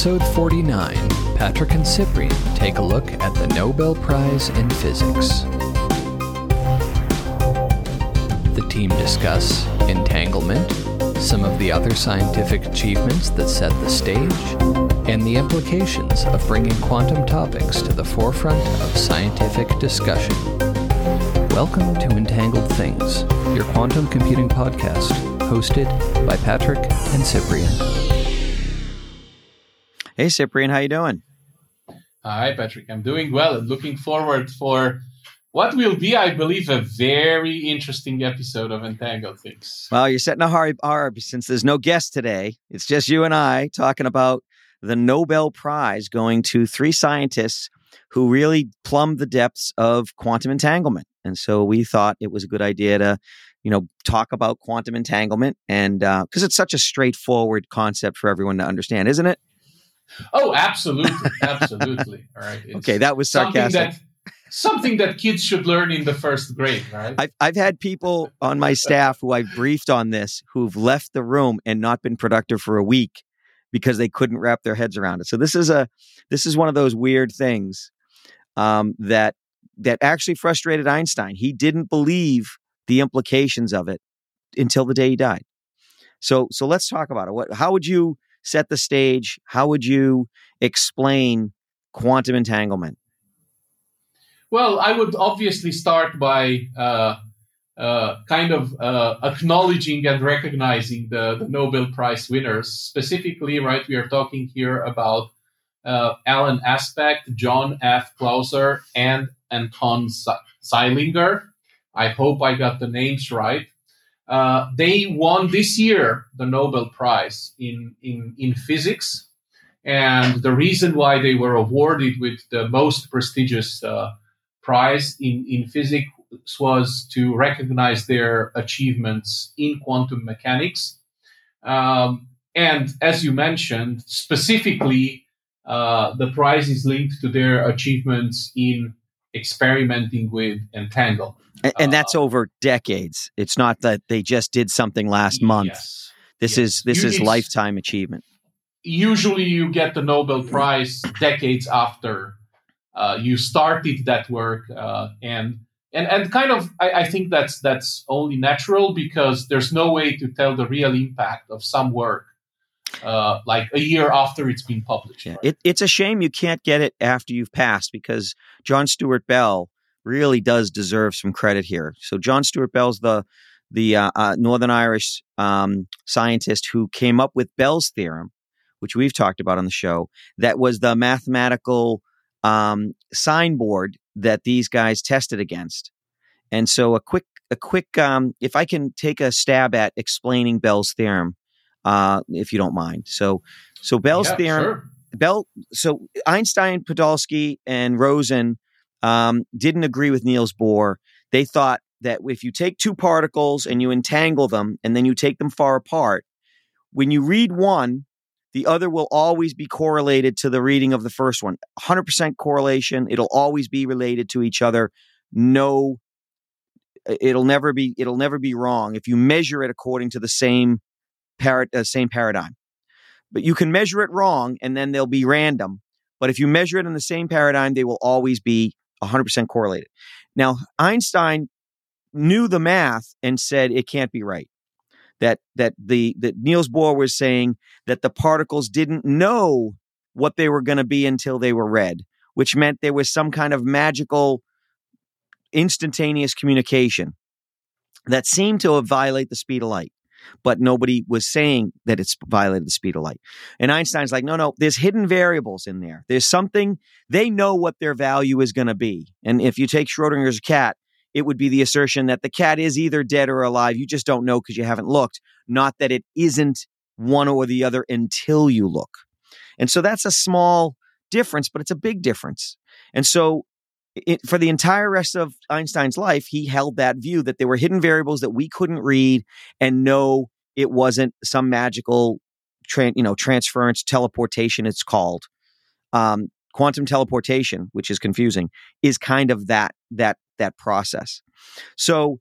episode 49, Patrick and Cyprian take a look at the Nobel Prize in Physics. The team discuss entanglement, some of the other scientific achievements that set the stage, and the implications of bringing quantum topics to the forefront of scientific discussion. Welcome to Entangled Things, your quantum computing podcast, hosted by Patrick and Cyprian. Hey, Cyprian, how you doing? Hi, Patrick. I'm doing well and looking forward for what will be, I believe, a very interesting episode of Entangled Things. Well, you're setting a hard bar since there's no guest today. It's just you and I talking about the Nobel Prize going to three scientists who really plumbed the depths of quantum entanglement. And so we thought it was a good idea to, you know, talk about quantum entanglement and because uh, it's such a straightforward concept for everyone to understand, isn't it? Oh, absolutely, absolutely. All right. It's okay, that was sarcastic. Something that, something that kids should learn in the first grade, right? I've, I've had people on my staff who I've briefed on this who've left the room and not been productive for a week because they couldn't wrap their heads around it. So this is a this is one of those weird things um, that that actually frustrated Einstein. He didn't believe the implications of it until the day he died. So so let's talk about it. What how would you set the stage? How would you explain quantum entanglement? Well, I would obviously start by uh, uh, kind of uh, acknowledging and recognizing the, the, Nobel Prize winners. Specifically, right, we are talking here about uh, Alain Aspect, John F. Clauser, and Anton Zeilinger. I hope I got the names right. Uh, they won this year the Nobel Prize in, in, in physics. And the reason why they were awarded with the most prestigious uh, prize in, in physics was to recognize their achievements in quantum mechanics. Um, and as you mentioned, specifically, uh, the prize is linked to their achievements in experimenting with Entangle. And, and that's uh, over decades. It's not that they just did something last month. Yes, this yes. is this you, is lifetime achievement. Usually, you get the Nobel Prize decades after uh, you started that work, uh, and and and kind of I, I, think that's that's only natural because there's no way to tell the real impact of some work uh, like a year after it's been published. Yeah. Right? It, it's a shame you can't get it after you've passed because John Stuart Bell really does deserve some credit here. So John Stuart Bell's the the uh, uh, Northern Irish um, scientist who came up with Bell's theorem, which we've talked about on the show. That was the mathematical um, signboard that these guys tested against. And so a quick a quick um, if I can take a stab at explaining Bell's theorem, uh, if you don't mind. So so Bell's yeah, theorem. Sure. Bell. So Einstein, Podolsky, and Rosen um, didn't agree with Niels Bohr. They thought that if you take two particles and you entangle them and then you take them far apart, when you read one, the other will always be correlated to the reading of the first one. 100% correlation. It'll always be related to each other. No, it'll never be. It'll never be wrong if you measure it according to the same par- uh, same paradigm. But you can measure it wrong, and then they'll be random. But if you measure it in the same paradigm, they will always be 100% correlated. Now, Einstein knew the math and said it can't be right. That that the that Niels Bohr was saying that the particles didn't know what they were going to be until they were read, which meant there was some kind of magical instantaneous communication that seemed to violate the speed of light but nobody was saying that it's violated the speed of light. And Einstein's like, no, no, there's hidden variables in there. There's something, they know what their value is going to be. And if you take Schrodinger's cat, it would be the assertion that the cat is either dead or alive. You just don't know because you haven't looked, not that it isn't one or the other until you look. And so that's a small difference, but it's a big difference. And so it, for the entire rest of Einstein's life, he held that view that there were hidden variables that we couldn't read and know it wasn't some magical, tra- you know, transference, teleportation. It's called um, quantum teleportation, which is confusing, is kind of that that that process. So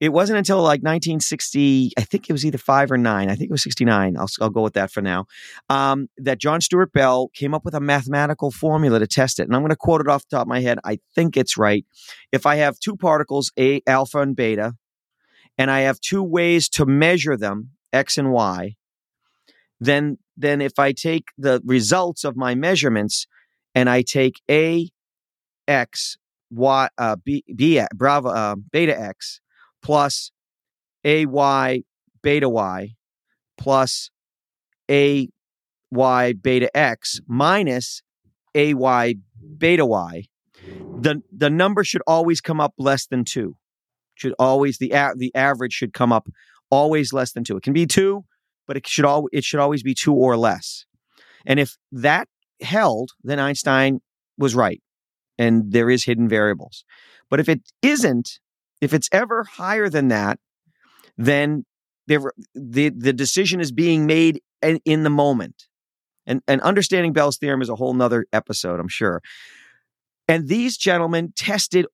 it wasn't until like 1960, I think it was either five or nine. I think it was 69. I'll, I'll go with that for now. Um, that John Stuart Bell came up with a mathematical formula to test it. And I'm going to quote it off the top of my head. I think it's right. If I have two particles, A, alpha and beta, and I have two ways to measure them, X and Y, then, then if I take the results of my measurements and I take A, X, Y, uh, B, B, Bravo, uh, beta X, plus AY beta Y plus AY beta X minus AY beta Y, the, the number should always come up less than two. Should always, the, a- the average should come up always less than two. It can be two, but it should, al- it should always be two or less. And if that held, then Einstein was right and there is hidden variables. But if it isn't, if it's ever higher than that, then the the decision is being made in, in the moment. And and understanding Bell's theorem is a whole nother episode, I'm sure. And these gentlemen tested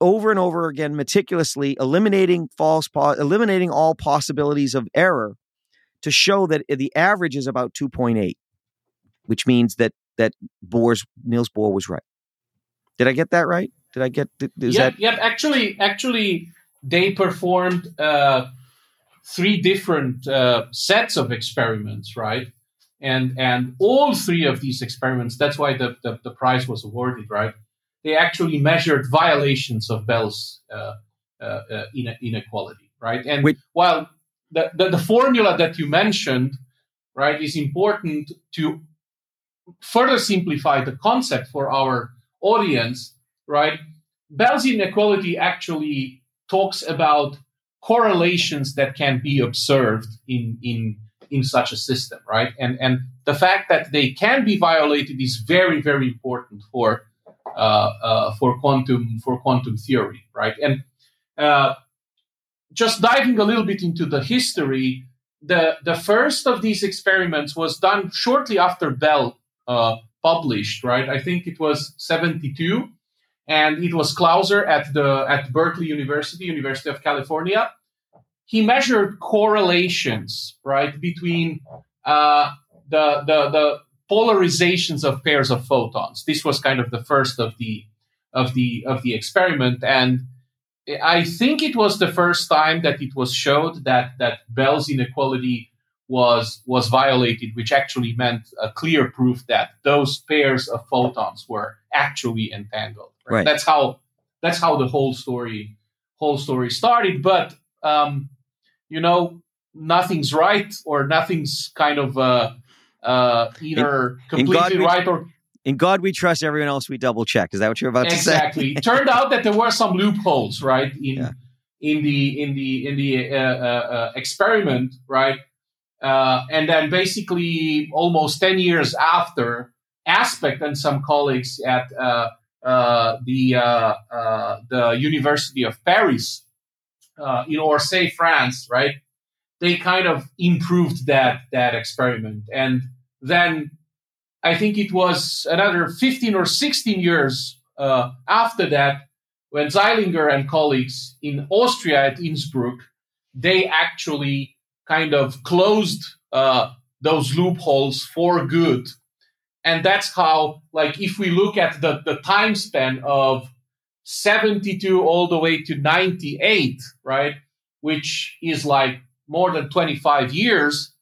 over and over again meticulously, eliminating false, po- eliminating all possibilities of error to show that the average is about 2.8, which means that that Bohr's Niels Bohr was right. Did I get that right? Did I get? Is yep, that? yep. Actually, actually, they performed uh, three different uh, sets of experiments, right? And and all three of these experiments. That's why the the, the prize was awarded, right? They actually measured violations of Bell's uh, uh, uh inequality, right? And Wait. while the, the the formula that you mentioned, right, is important to further simplify the concept for our audience right? Bell's inequality actually talks about correlations that can be observed in in in such a system, right? And and the fact that they can be violated is very very important for uh, uh, for quantum for quantum theory, right? And uh, just diving a little bit into the history, the the first of these experiments was done shortly after Bell uh, published, right? I think it was seventy two and it was Clauser at the at Berkeley University, University of California. He measured correlations, right, between uh, the, the the polarizations of pairs of photons. This was kind of the first of the of the of the experiment, and I think it was the first time that it was showed that that Bell's inequality was was violated, which actually meant a clear proof that those pairs of photons were actually entangled. Right? Right. That's how that's how the whole story whole story started. But um, you know, nothing's right or nothing's kind of uh, uh, either in completely we- right or In God we trust. Everyone else we double check. Is that what you're about to say? exactly. It turned out that there were some loopholes, right? In Yeah. in the in the in the uh, uh, uh, experiment, right? Uh, and then basically, almost ten years after, Aspect and some colleagues at uh, uh, the uh, uh, the University of Paris uh, in Orsay, France, right? They kind of improved that that experiment, and then I think it was another 15 or 16 years uh, after that when Zeilinger and colleagues in Austria at Innsbruck, they actually kind of closed uh, those loopholes for good. And that's how, like, if we look at the, the time span of 72 all the way to 98, right, which is like more than 25 years,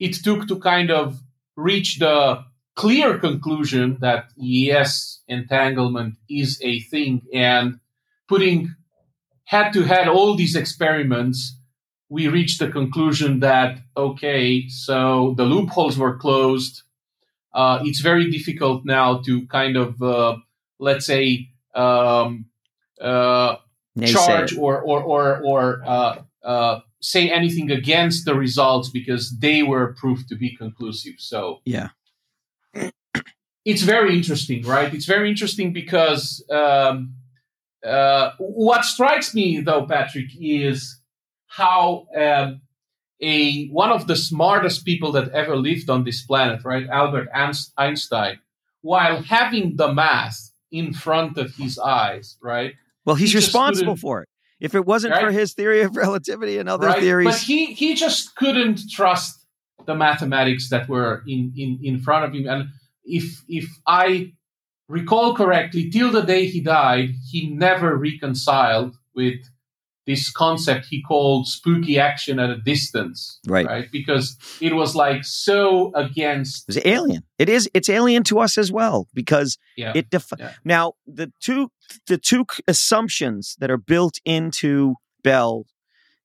it took to kind of reach the clear conclusion that yes, entanglement is a thing, and putting head to head all these experiments, we reached the conclusion that okay, so the loopholes were closed. Uh, it's very difficult now to kind of uh, let's say um, uh, charge or or or, or uh, uh, say anything against the results because they were proved to be conclusive. So Yeah. it's very interesting, right? It's very interesting because um, uh, what strikes me, though, Patrick, is how um, a one of the smartest people that ever lived on this planet, right, Albert Einstein, while having the math in front of his eyes, right, Well, he's He responsible for it. If it wasn't Right. for his theory of relativity and other right? theories, But he he just couldn't trust the mathematics that were in, in, in front of him. And if if I recall correctly, till the day he died, he never reconciled with this concept he called spooky action at a distance. Right. Right. Because it was like so against it's alien. It is. It's alien to us as well because yeah. it def- Yeah. now the two the two assumptions that are built into Bell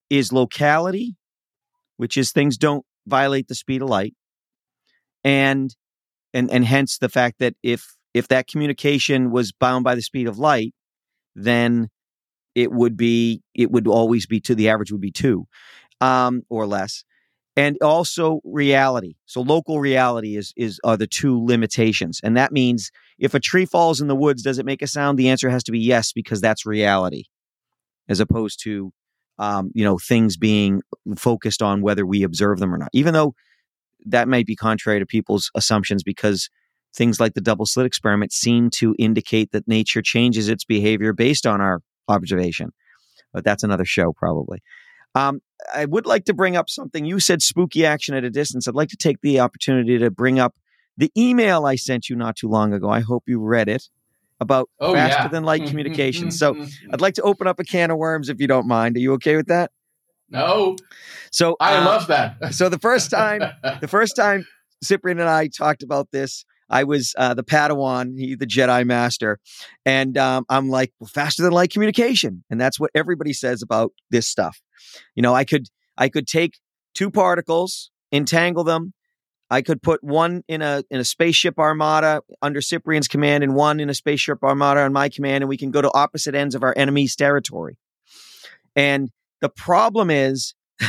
is locality, which is things don't violate the speed of light, and and and hence the fact that if if that communication was bound by the speed of light, then it would be it would always be two. The average would be two, um, or less and also reality. So local reality is is are the two limitations, and that means if a tree falls in the woods, does it make a sound? The answer has to be yes because that's reality, as opposed to um, you know things being focused on whether we observe them or not. Even though that might be contrary to people's assumptions because things like the double slit experiment seem to indicate that nature changes its behavior based on our observation. But that's another show, probably. Um, I would like to bring up something. You said spooky action at a distance. I'd like to take the opportunity to bring up the email I sent you not too long ago. I hope you read it about Oh, faster yeah. than light communication. So I'd like to open up a can of worms if you don't mind. Are you okay with that? no, So I uh, love that. So the first time, the first time Cyprian and I talked about this, I was uh, the Padawan, he the Jedi Master, and um, I'm like, well, faster than light communication, and that's what everybody says about this stuff. You know, I could I could take two particles, entangle them. I could put one in a in a spaceship armada under Cyprian's command, and one in a spaceship armada on my command, and we can go to opposite ends of our enemy's territory. And the problem is,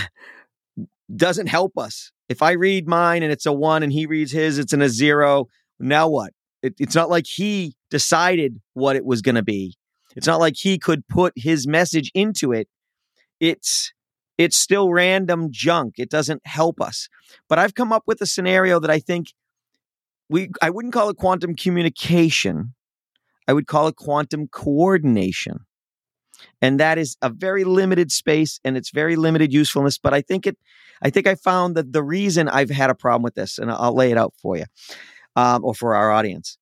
doesn't help us. If I read mine and it's a one, and he reads his, it's in a zero. Now what? It, it's not like he decided what it was going to be. It's not like he could put his message into it. It's it's still random junk. It doesn't help us. But I've come up with a scenario that I think we I wouldn't call it quantum communication. I would call it quantum coordination. And that is a very limited space and it's very limited usefulness, but I think it I think I found that the reason I've had a problem with this, and I'll lay it out for you, um, or for our audience.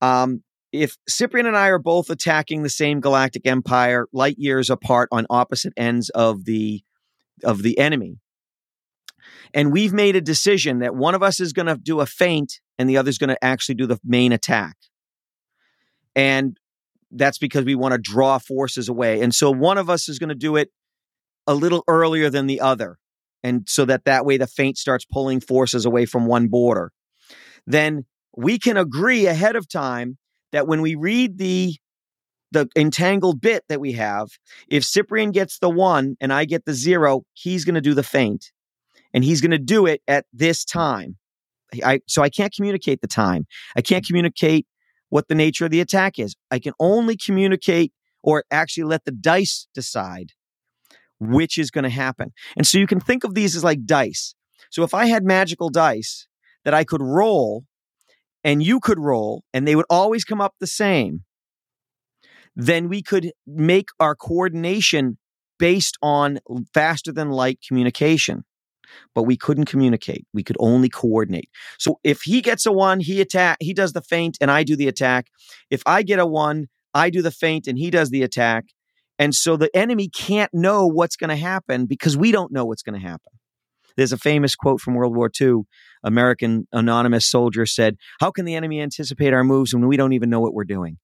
Um, if Cyprian and I are both attacking the same galactic empire, light years apart on opposite ends of the of the enemy, and we've made a decision that one of us is going to do a feint and the other's going to actually do the main attack, and that's because we want to draw forces away, and so one of us is going to do it a little earlier than the other, and so that that way the feint starts pulling forces away from one border. Then we can agree ahead of time that when we read the the entangled bit that we have, if Cyprian gets the one and I get the zero, he's going to do the feint, and he's going to do it at this time. I so I can't communicate the time. I can't communicate what the nature of the attack is. I can only communicate or actually let the dice decide which is going to happen. And so you can think of these as like dice. So if I had magical dice that I could roll and you could roll and they would always come up the same, then we could make our coordination based on faster than light communication. But we couldn't communicate. We could only coordinate. So if he gets a one, he attack, he does the feint and I do the attack. If I get a one, I do the feint and he does the attack. And so the enemy can't know what's going to happen because we don't know what's going to happen. There's a famous quote from World War II. American anonymous soldier said, "How can the enemy anticipate our moves when we don't even know what we're doing?"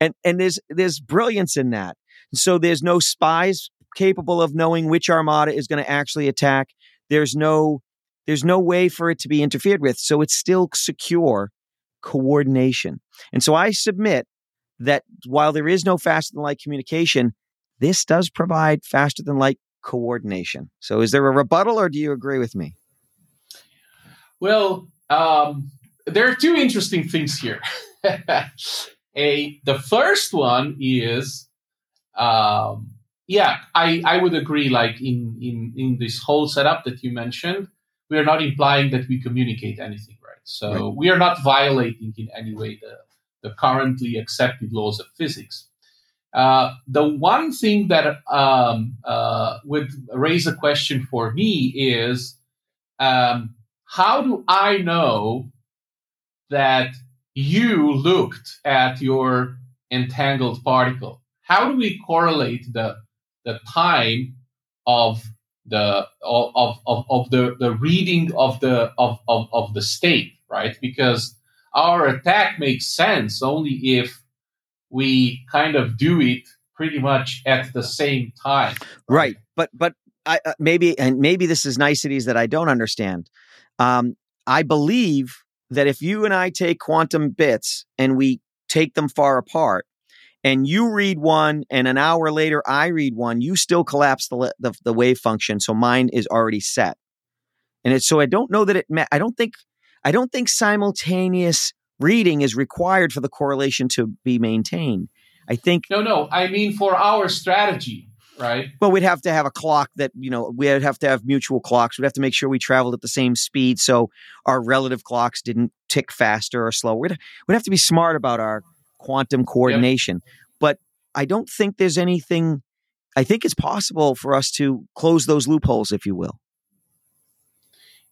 And and there's there's brilliance in that. So there's no spies capable of knowing which armada is going to actually attack. There's no there's no way for it to be interfered with. So it's still secure coordination. And so I submit that while there is no faster than light communication, this does provide faster than light coordination. So is there a rebuttal or do you agree with me? Well, um, there are two interesting things here. a the first one is, um, yeah, I, I would agree. Like in, in in this whole setup that you mentioned, we are not implying that we communicate anything, right? So Right. we are not violating in any way the the currently accepted laws of physics. Uh, the one thing that um, uh, would raise a question for me is um, how do I know that you looked at your entangled particle? How do we correlate the the time of the of, of, of the, the reading of the of, of, of the state, right? Because our attack makes sense only if we kind of do it pretty much at the same time. Right. But but I uh, maybe and maybe this is niceties that I don't understand. Um, I believe that if you and I take quantum bits and we take them far apart, and you read one, and an hour later I read one, you still collapse the the, the wave function, so mine is already set. And it's so I don't know that it. I don't think I don't think simultaneous reading is required for the correlation to be maintained. I think no, no. I mean for our strategy, right? Well, we'd have to have a clock that you know we'd have to have mutual clocks. We'd have to make sure we traveled at the same speed, so our relative clocks didn't tick faster or slower. We'd, we'd have to be smart about our quantum coordination. Yep. But I don't think there's anything. I think it's possible for us to close those loopholes, if you will.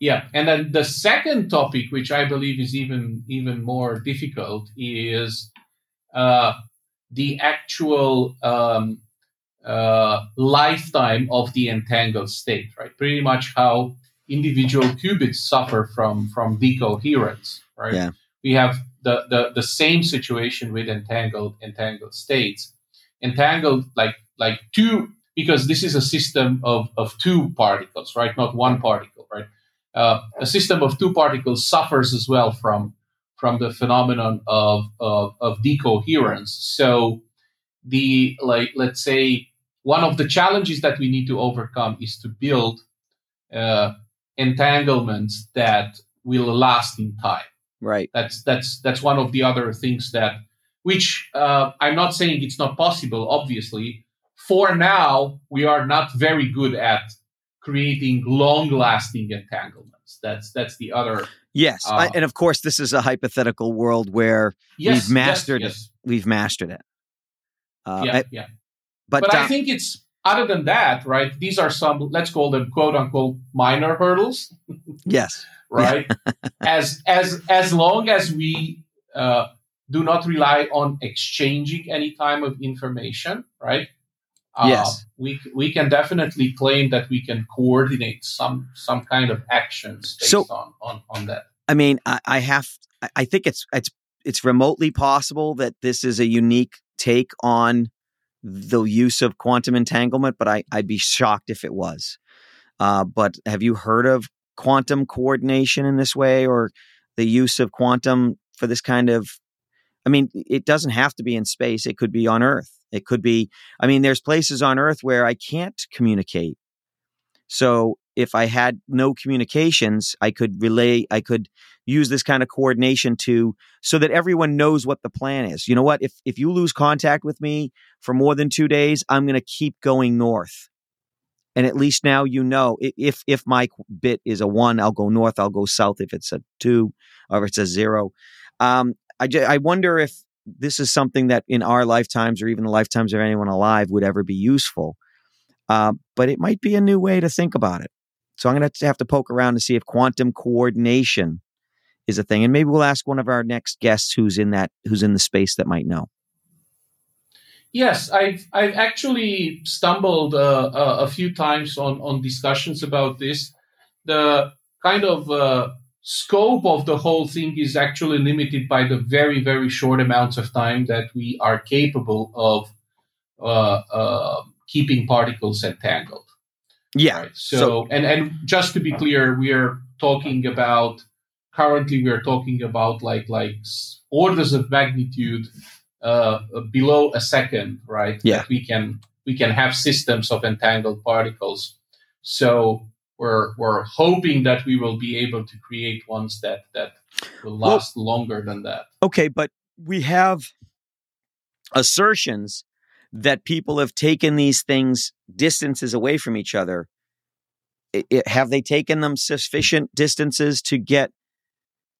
Yeah, and then the second topic, which I believe is even even more difficult, is uh, the actual um, uh, lifetime of the entangled state. Right, pretty much how individual qubits suffer from from decoherence. Right, yeah. we have the, the the same situation with entangled entangled states. Entangled like like two because this is a system of, of two particles, right? Not one particle, right? Uh, a system of two particles suffers as well from from the phenomenon of, of, of decoherence. So the like let's say one of the challenges that we need to overcome is to build uh, entanglements that will last in time. Right. That's that's that's one of the other things that which uh, I'm not saying it's not possible. Obviously, for now we are not very good at creating long-lasting entanglements. That's that's the other. Yes, uh, I, and of course, this is a hypothetical world where yes, we've mastered yes, yes. it. We've mastered it. Uh, yeah, I, yeah. But, but I think it's other than that, right? These are some let's call them quote unquote minor hurdles. yes. right. as as as long as we uh, do not rely on exchanging any time of information, right? Uh, yes, we we can definitely claim that we can coordinate some some kind of actions based so, on, on on that. I mean, I, I have. I think it's it's it's remotely possible that this is a unique take on the use of quantum entanglement, but I, I'd be shocked if it was. Uh, but have you heard of quantum coordination in this way or the use of quantum for this kind of? I mean, it doesn't have to be in space, it could be on Earth. It could be, I mean, there's places on earth where I can't communicate. So if I had no communications, I could relay, I could use this kind of coordination to so that everyone knows what the plan is. You know what? If if you lose contact with me for more than two days, I'm going to keep going north. And at least now you know if if my bit is a one, I'll go north. I'll go south if it's a two, or if it's a zero. Um, I I wonder if this is something that in our lifetimes or even the lifetimes of anyone alive would ever be useful. Uh, but it might be a new way to think about it. So I'm going to have to poke around to see if quantum coordination is a thing, and maybe we'll ask one of our next guests who's in that who's in the space that might know. Yes, I've I've actually stumbled uh, uh, a few times on on discussions about this. The kind of uh, scope of the whole thing is actually limited by the very very short amounts of time that we are capable of uh, uh, keeping particles entangled. Yeah right? so, so, and and just to be clear we are talking about currently we are talking about like like orders of magnitude uh, below a second right? Yeah. That we can we can have systems of entangled particles. So we're we're hoping that we will be able to create ones that that will last well, longer than that. Okay, but we have assertions that people have taken these things distances away from each other. It, it, have they taken them sufficient distances to get?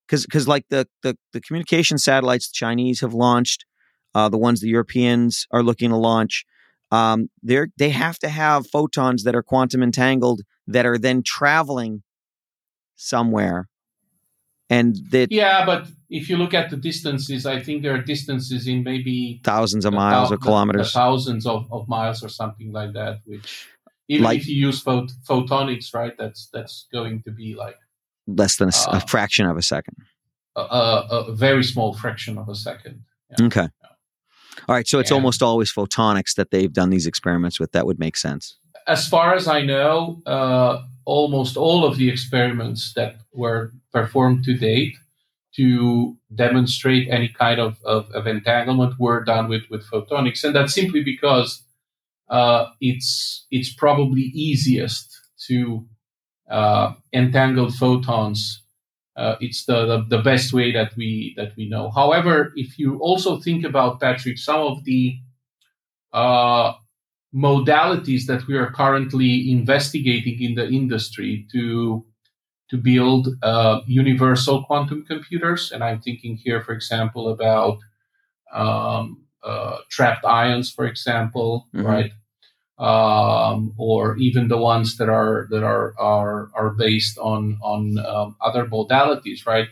Because because like the, the the communication satellites the Chinese have launched uh, the ones the Europeans are looking to launch. Um, they they have to have photons that are quantum entangled that are then traveling somewhere, and that yeah. But if you look at the distances, I think there are distances in maybe thousands of miles or kilometers. thousands of, of miles or something like that. Which even Like- if you use phot- photonics, right, that's that's going to be like less than a, Uh, fraction of a second. a, a, a very small fraction of a second. Yeah. Okay. All right. So it's And- almost always photonics that they've done these experiments with. That would make sense. As far as I know, uh, almost all of the experiments that were performed to date to demonstrate any kind of, of, of entanglement were done with, with photonics. And that's simply because uh, it's, it's probably easiest to uh, entangle photons. Uh, it's the, the, the best way that we that we know. However, if you also think about Patrick, some of the uh, modalities that we are currently investigating in the industry to to build uh, universal quantum computers, and I'm thinking here, for example, about um, uh, trapped ions, for example, Mhm. right, um, or even the ones that are that are are are based on on um, other modalities, right.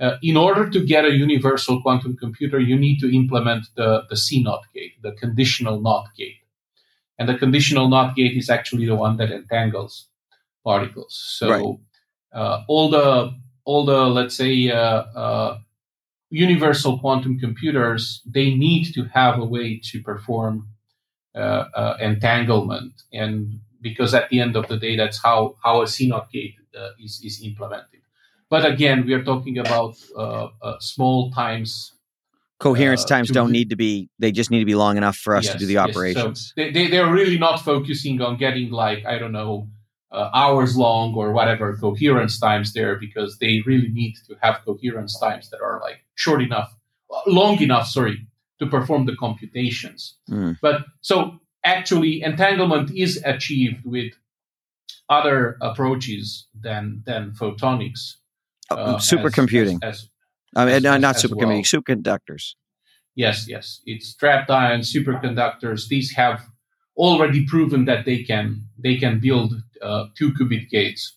Uh, in order to get a universal quantum computer, you need to implement the, the C NOT gate, the conditional NOT gate. And the conditional NOT gate is actually the one that entangles particles. So Right. uh, all the all the let's say uh, uh, universal quantum computers they need to have a way to perform uh, uh, entanglement, and because at the end of the day, that's how how a CNOT gate uh, is is implemented. But again, we are talking about small times Coherence Uh, times don't be- need to be. They just need to be long enough for us to do the yes. operations. So they, they, they're really not focusing on getting like, I don't know, uh, hours long or whatever coherence times there because they really need to have coherence times that are like short enough, uh, long enough, sorry, to perform the computations. Mm. But so actually entanglement is achieved with other approaches than, than photonics. Uh, uh, as- supercomputing. as- as I mean, as- not, not as well. Superconductors. Yes, yes. It's trapped ion superconductors. These have already proven that they can they can build uh, two qubit gates.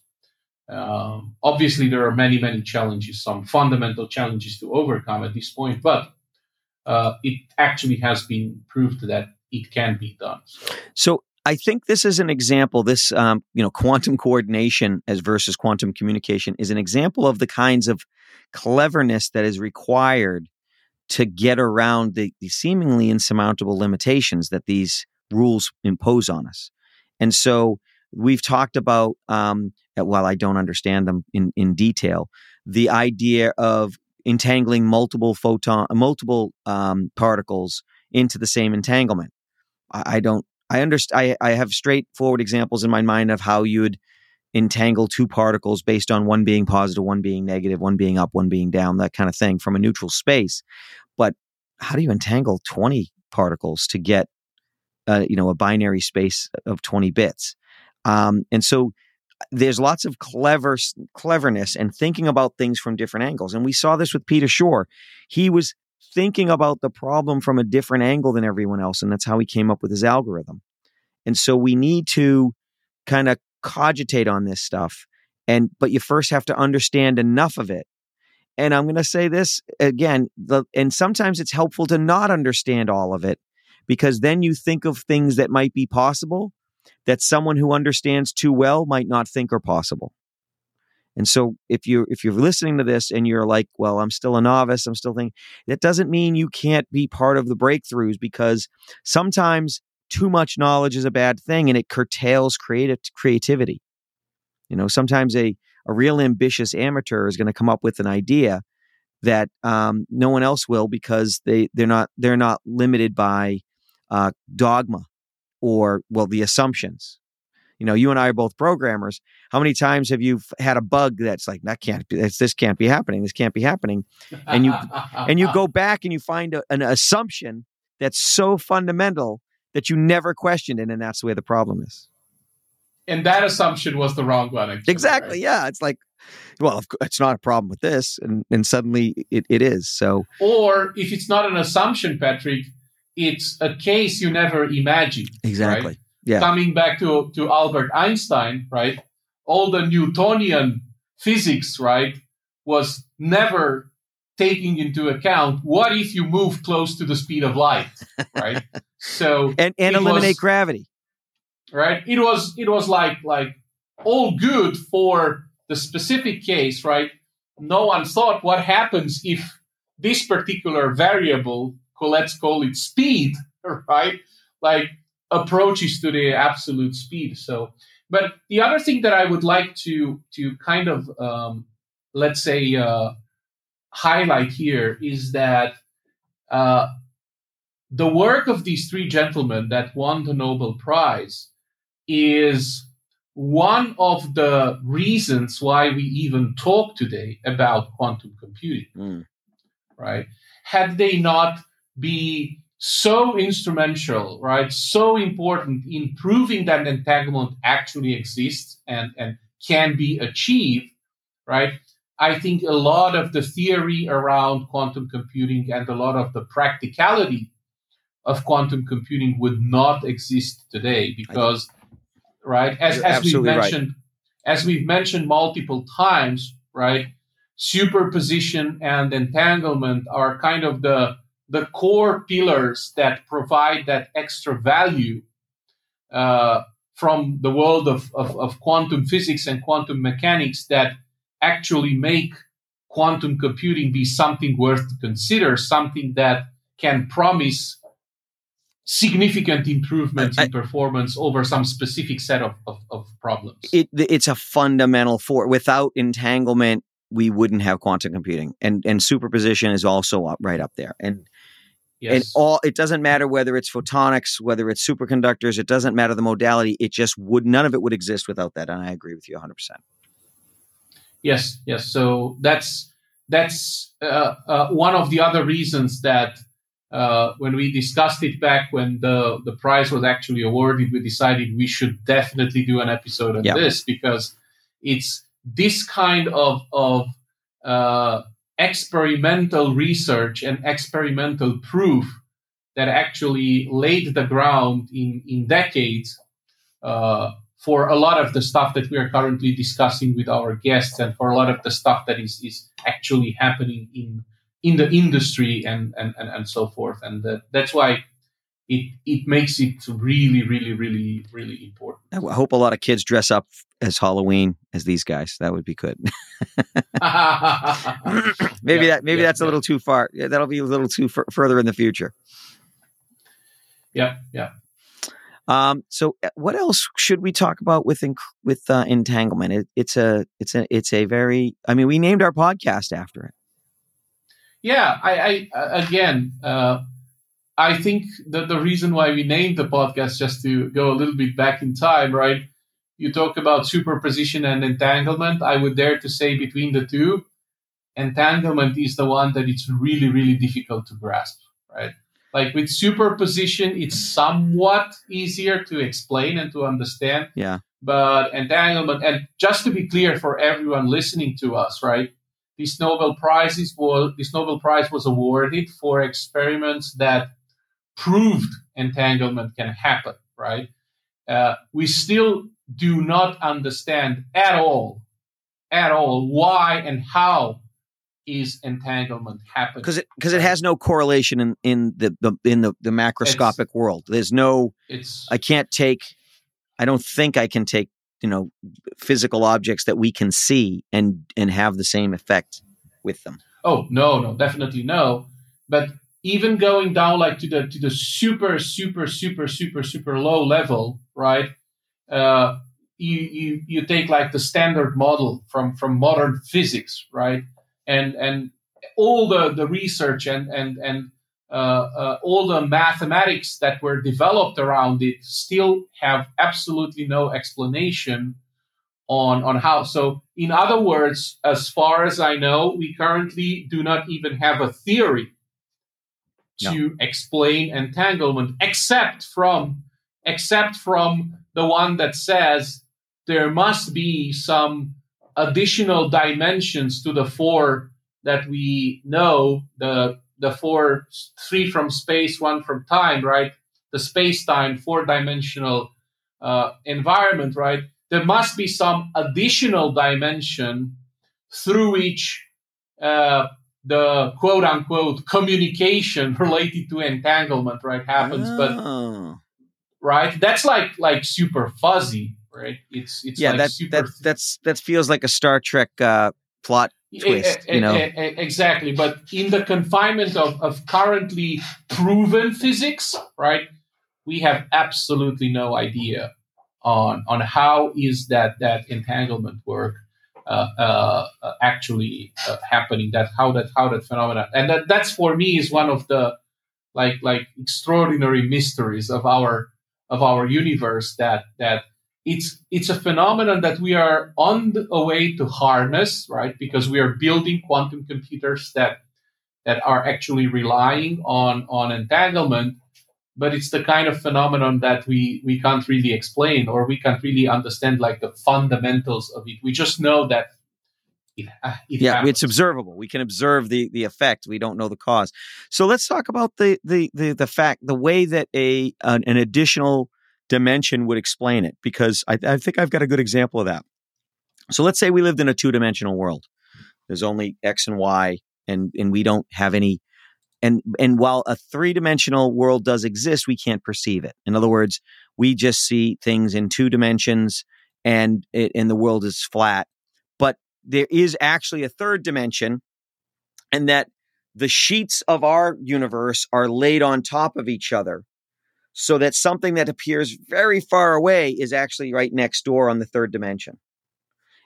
Um, obviously, there are many many challenges, some fundamental challenges to overcome at this point, but uh, it actually has been proved that it can be done. So, So I think this is an example. This, um, you know, quantum coordination as versus quantum communication is an example of the kinds of cleverness that is required to get around the, the seemingly insurmountable limitations that these rules impose on us. And so we've talked about, um, while I don't understand them in, in detail, the idea of entangling multiple photon, multiple um, particles into the same entanglement. I, I don't I understand. I, I have straightforward examples in my mind of how you would entangle two particles based on one being positive, one being negative, one being up, one being down, that kind of thing from a neutral space. But how do you entangle 20 particles to get, uh, you know, a binary space of 20 bits? Um, and so there's lots of clever cleverness and thinking about things from different angles. And we saw this with Peter Shor. He was thinking about the problem from a different angle than everyone else. And that's how he came up with his algorithm. And so we need to kind of cogitate on this stuff. And, but you first have to understand enough of it. And I'm going to say this again, the, and sometimes it's helpful to not understand all of it because then you think of things that might be possible that someone who understands too well might not think are possible. And so if you if you're listening to this and you're like, well, I'm still a novice, I'm still thinking, that doesn't mean you can't be part of the breakthroughs because sometimes too much knowledge is a bad thing and it curtails creative creativity. You know, sometimes a a real ambitious amateur is going to come up with an idea that um, no one else will because they they're not they're not limited by uh, dogma or well the assumptions you know you and i are both programmers how many times have you f- had a bug that's like that can't be this can't be happening this can't be happening And you- and you go back and you find a, an assumption that's so fundamental that you never questioned it and that's where the problem is and that assumption was the wrong one. Actually, exactly. right? Yeah. It's like, well, it's not a problem with this, and and suddenly it, it is. So, Or if it's not an assumption, Patrick, it's a case you never imagined. exactly. Right? Yeah. Coming back to, to Albert Einstein, right? All the Newtonian physics, right, was never taking into account what if you move close to the speed of light, right? so And and eliminate was- gravity. right it was it was like like all good for the specific case right no one thought what happens if this particular variable let's call it speed right like approaches to the absolute speed so but the other thing that i would like to to kind of um, let's say uh, highlight here is that uh, the work of these three gentlemen that won the nobel prize is one of the reasons why we even talk today about quantum computing, Mm. right? Had they not be so instrumental, right, so important in proving that entanglement actually exists and, and can be achieved, right? I think a lot of the theory around quantum computing and a lot of the practicality of quantum computing would not exist today because right as, You're as we've right. mentioned as we've mentioned multiple times right superposition and entanglement are kind of the the core pillars that provide that extra value uh, from the world of, of, of quantum physics and quantum mechanics that actually make quantum computing be something worth to consider, something that can promise significant improvements in performance over some specific set of, of, of problems. It it's a fundamental for without entanglement we wouldn't have quantum computing and and superposition is also up, right up there and and all it doesn't matter whether it's photonics whether it's superconductors it doesn't matter the modality it just would none of it would exist without that and i agree with you 100% Yes, yes. So that's that's uh, uh, one of the other reasons that uh, when we discussed it back when the the prize was actually awarded, we decided we should definitely do an episode on Yeah. this because it's this kind of of uh, experimental research and experimental proof that actually laid the ground in in decades uh, for a lot of the stuff that we are currently discussing with our guests and for a lot of the stuff that is, is actually happening in in the industry and and, and, and so forth. And that, that's why it it makes it really really really really important. I hope a lot of kids dress up as halloween as these guys that would be good maybe Yeah, that maybe yeah, that's a little too far that'll be a little too fur further in the future yeah yeah Um, so uh, what else should we talk about with enc- with uh, entanglement? It, it's a it's a it's a very. I mean, we named our podcast after it. Yeah, I, I uh, again, uh, I think that the reason why we named the podcast, just to go a little bit back in time, right? You talk about superposition and entanglement. I would dare to say between the two, entanglement is the one that it's really, really difficult to grasp, right? Like with superposition, it's somewhat easier to explain and to understand. Yeah. But entanglement, and just to be clear for everyone listening to us, right? This Nobel Prize was this Nobel Prize was awarded for experiments that proved entanglement can happen. Right? Uh, we still do not understand at all, at all, why and how is entanglement happening. because it because it has no correlation in in the, the in the the macroscopic world. There's no. It's I can't take. I don't think I can take you know physical objects that we can see and and have the same effect with them. Oh no, no, definitely no. But even going down like to the to the super, super, super, super, super low level, right? Uh, you you you take like the standard model from from modern physics, right? And and all the the research and and and uh, uh, all the mathematics that were developed around it still have absolutely no explanation on on how so in other words as far as i know we currently do not even have a theory to explain entanglement except from except from the one that says there must be some additional dimensions to the four that we know the the four three from space one from time right the space time four dimensional uh, environment right there must be some additional dimension through which uh, the quote unquote communication related to entanglement right happens oh. but right? That's like like super fuzzy right? It's it's yeah like that, super that that's that feels like a star trek uh plot twist a, a, you know? a, exactly. But in the confinement of of currently proven physics right we have absolutely no idea on on how is that that entanglement work uh, uh, uh, actually uh, happening. That how that how that phenomenon and that that's for me is one of the like like extraordinary mysteries of our of our universe. That that it's it's a phenomenon that we are on the way to harness, right? Because we are building quantum computers that that are actually relying on on entanglement but it's the kind of phenomenon that we we can't really explain or we can't really understand like the fundamentals of it we just know that it, uh, it yeah happens. it's observable. We can observe the the effect. We don't know the cause. So let's talk about the the the, the fact the way that a an, an additional dimension would explain it because I, I think i've got a good example of that. So let's say we lived in a two-dimensional world. There's only x and y and and we don't have any and and while a three-dimensional world does exist we can't perceive it. In other words we just see things in two dimensions and it, and the world is flat there is actually a third dimension and that the sheets of our universe are laid on top of each other so that something that appears very far away is actually right next door on the third dimension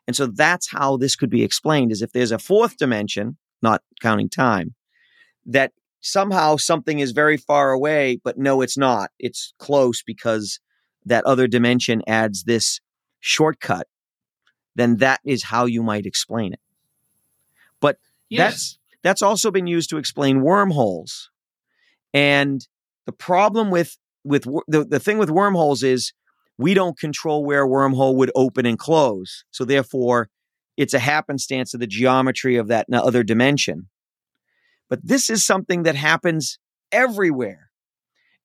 and so that's how this could be explained is if there's a fourth dimension not counting time that somehow something is very far away, but no, it's not. It's close because that other dimension adds this shortcut, then that is how you might explain it. But yes. that's that's also been used to explain wormholes. And the problem with with the, the thing with wormholes is we don't control where a wormhole would open and close. So therefore, it's a happenstance of the geometry of that other dimension. But this is something that happens everywhere.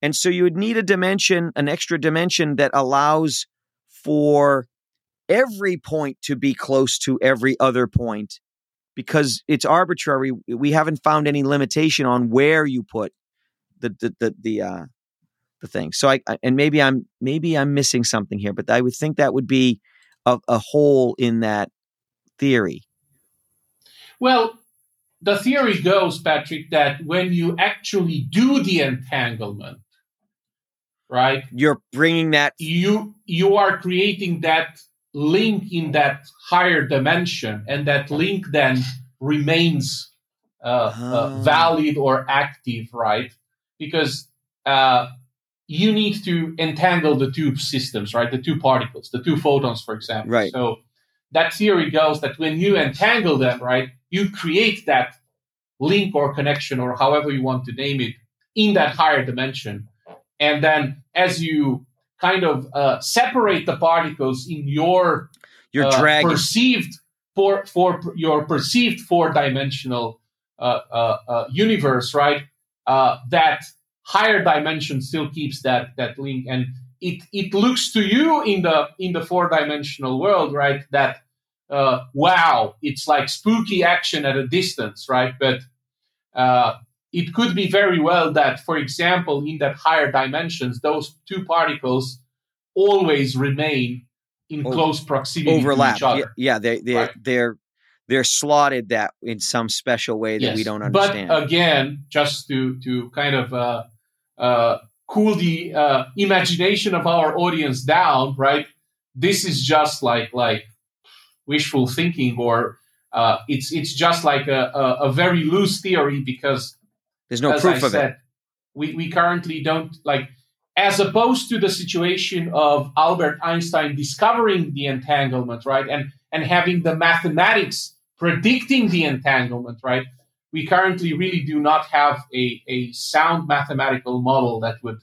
And so you would need a dimension, an extra dimension that allows for every point to be close to every other point because it's arbitrary. We haven't found any limitation on where you put the the the, the uh the thing. So I, and maybe I'm maybe I'm missing something here, but I would think that would be a, a hole in that theory. Well, the theory goes, Patrick, that when you actually do the entanglement, right, you're bringing that you you are creating that link in that higher dimension, and that link then remains uh, uh, ah. valid or active, right? Because uh, you need to entangle the two systems, right? The two particles, the two photons, for example. Right. So that theory goes that when you entangle them, right, you create that link or connection or however you want to name it in that higher dimension. And then as you kind of uh, separate the particles in your your uh, perceived for for your perceived four dimensional uh, uh, uh, universe, right? Uh, that higher dimension still keeps that that link, and it it looks to you in the in the four dimensional world, right? That uh, wow, it's like spooky action at a distance, right? But uh, it could be very well that, for example, in that higher dimensions, those two particles always remain in oh, close proximity overlap. to each other. Yeah, yeah they they right. they're they're slotted that in some special way that yes. we don't understand. But again, just to to kind of uh, uh, cool the uh, imagination of our audience down, right? This is just like like wishful thinking or uh, it's it's just like a, a, a, very loose theory because there's no proof I of said, it. We we currently don't like as opposed to the situation of Albert Einstein discovering the entanglement, right, and and having the mathematics predicting the entanglement, right. We currently really do not have a, a sound mathematical model that would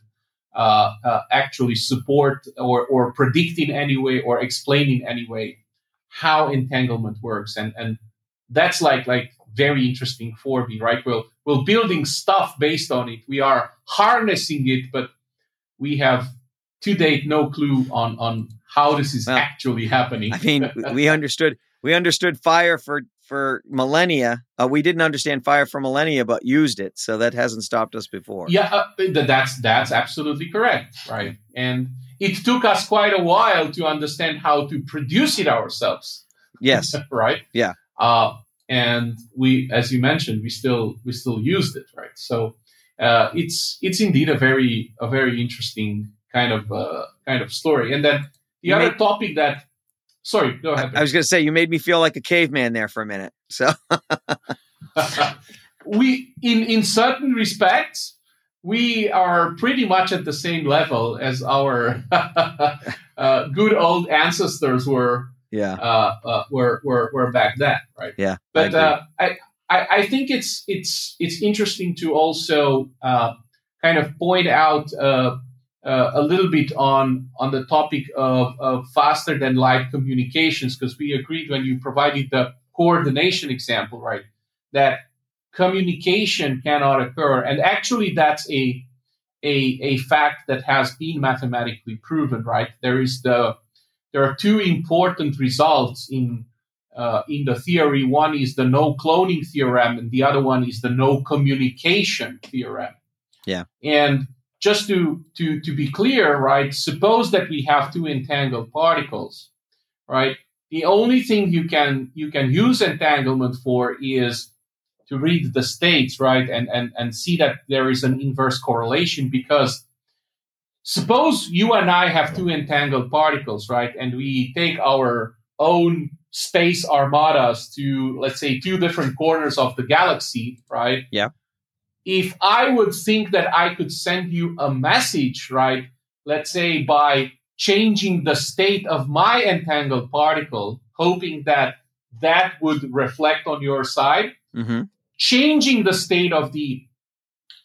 uh, uh, actually support or, or predict in any way or explain in any way how entanglement works. And, and that's like, like very interesting for me, right? We're, we're building stuff based on it. We are harnessing it, but we have to date no clue on, on how this is well, actually happening. I mean, we understood we understood fire for for millennia. Uh, we didn't understand fire for millennia, but used it, so that hasn't stopped us before. Yeah, uh, that's that's absolutely correct, right? And it took us quite a while to understand how to produce it ourselves. Yes. right. Yeah. Uh, and we, as you mentioned, we still we still used it, right? So uh, it's it's indeed a very a very interesting kind of uh, kind of story. And then the you other made, topic that sorry, go ahead. I was going to say you made me feel like a caveman there for a minute. So we in in certain respects we are pretty much at the same level as our uh, good old ancestors were yeah. Uh, uh, were, were were back then right? Yeah but I, uh, I, I, I think it's it's it's interesting to also uh, kind of point out uh, uh, a little bit on on the topic of, of faster than light communications because we agreed when you provided the coordination example right that communication cannot occur. And actually that's a a, a fact that has been mathematically proven right? There is the there are two important results in uh, in the theory. One is the no cloning theorem and the other one is the no communication theorem. Yeah. And just to, to, to be clear, right, suppose that we have two entangled particles, right? The only thing you can you can use entanglement for is to read the states, right, and, and, and see that there is an inverse correlation because suppose you and I have two entangled particles, right, and we take our own space armadas to, let's say, two different corners of the galaxy, right? Yeah if I would think that I could send you a message, right? Let's say by changing the state of my entangled particle, hoping that that would reflect on your side, mm-hmm. changing the state of the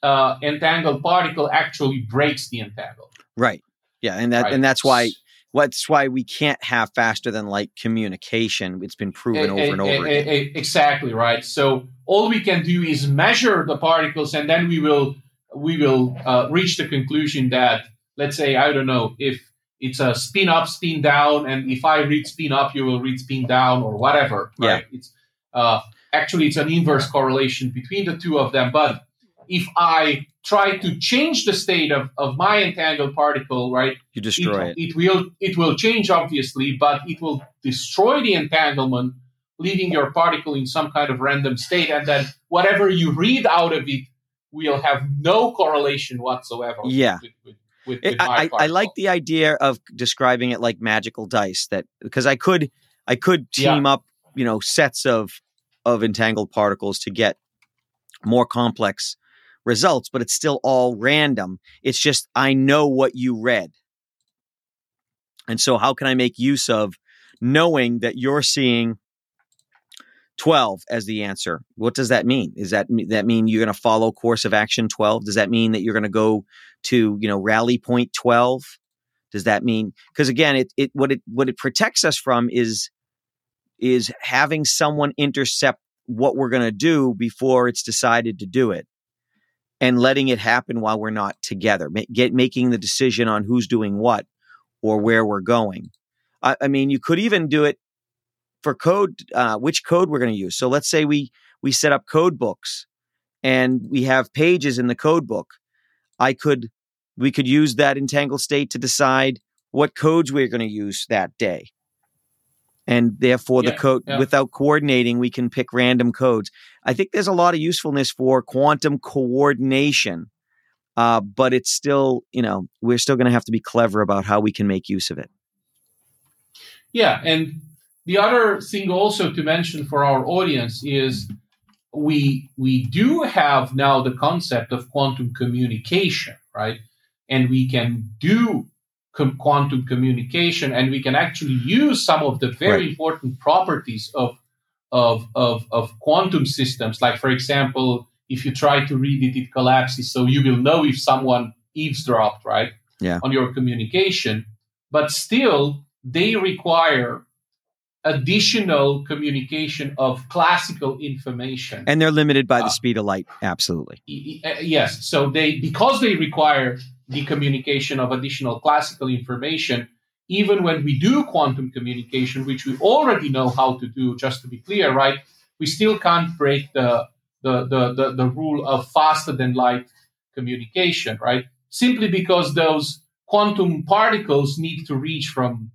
uh, entangled particle actually breaks the entangle. Right. Yeah, and that right. and that's why that's why we can't have faster than light communication. It's been proven a, over a, and over a, again. Exactly right. So all we can do is measure the particles, and then we will we will uh, reach the conclusion that let's say I don't know if it's a spin up, spin down, and if I read spin up, you will read spin down or whatever. Right? Yeah. It's uh, actually it's an inverse correlation between the two of them, but if I try to change the state of, of my entangled particle, right? You destroy it, it. It will it will change obviously, but it will destroy the entanglement, leaving your particle in some kind of random state, and then whatever you read out of it will have no correlation whatsoever. Yeah. With, with, with, it, I, I, like the idea of describing it like magical dice that because I could I could team yeah. up you know sets of of entangled particles to get more complex results, but it's still all random. It's just, I know what you read. And so, how can I make use of knowing that you're seeing 12 as the answer? What does that mean? Is that that mean you're going to follow course of action 12? Does that mean that you're going to go to, you know, rally point 12? Does that mean because again, it it what it what it protects us from is is having someone intercept what we're going to do before it's decided to do it and letting it happen while we're not together, get making the decision on who's doing what or where we're going. I, I mean, you could even do it for code, uh, which code we're going to use. So let's say we we set up code books and we have pages in the code book. I could we could use that entangled state to decide what codes we're going to use that day and therefore yeah, the code yeah. without coordinating we can pick random codes. I think there's a lot of usefulness for quantum coordination uh, but it's still you know we're still going to have to be clever about how we can make use of it. Yeah and the other thing also to mention for our audience is we we do have now the concept of quantum communication right? And we can do com- quantum communication, and we can actually use some of the very right. important properties of, of, of, of quantum systems. Like, for example, if you try to read it, it collapses, so you will know if someone eavesdropped, right? yeah. on your communication, but still they require additional communication of classical information. And they're limited by the uh, speed of light. Absolutely. Uh, yes. So they because they require the communication of additional classical information, even when we do quantum communication, which we already know how to do, just to be clear, right? We still can't break the the, the, the, the rule of faster than light communication, right? Simply because those quantum particles need to reach from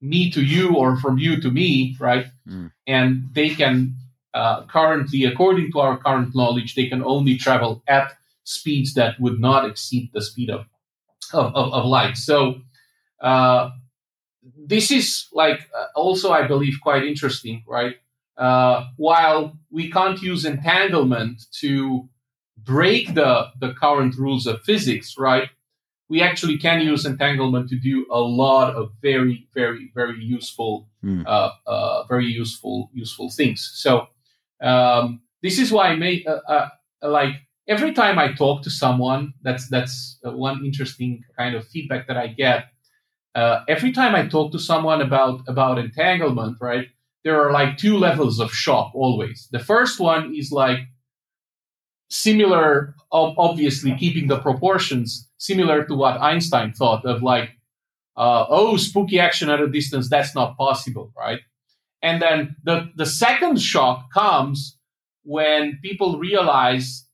me to you or from you to me, right? Mm. And they can uh, currently, according to our current knowledge, they can only travel at speeds that would not exceed the speed of of, of, of light. So uh, this is like uh, also, I believe, quite interesting, right? Uh, while we can't use entanglement to break the the current rules of physics, right? we actually can use entanglement to do a lot of very, very, very useful, mm. uh, uh, very useful, useful things. So um, this is why I made like every time I talk to someone, that's that's uh, one interesting kind of feedback that I get. Uh, every time I talk to someone about about entanglement, right? There are like two levels of shock always. The first one is like similar, obviously keeping the proportions similar to what Einstein thought of like, uh, oh, spooky action at a distance, that's not possible, right? And then the, the second shock comes when people realize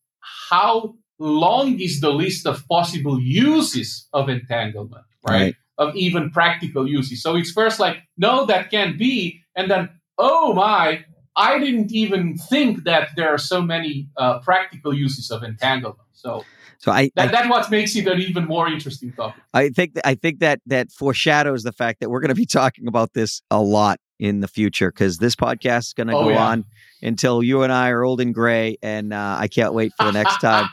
how long is the list of possible uses of entanglement, right? right? Of even practical uses. So it's first like, no, that can't be. And then, oh my, I didn't even think that there are so many uh, practical uses of entanglement. So, so I, that, I, that's what makes it an even more interesting topic. I think I think that that foreshadows the fact that we're going to be talking about this a lot in the future because this podcast is going to oh, go yeah. on until you and I are old and gray, and uh, I can't wait for the next time.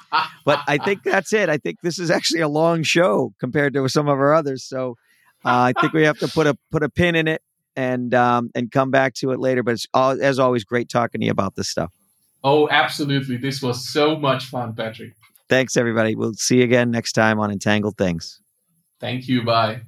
but I think that's it. I think this is actually a long show compared to some of our others. So uh, I think we have to put a put a pin in it and um, and come back to it later. But it's all, as always great talking to you about this stuff. Oh, absolutely! This was so much fun, Patrick. Thanks, everybody. We'll see you again next time on Entangled Things. Thank you. Bye.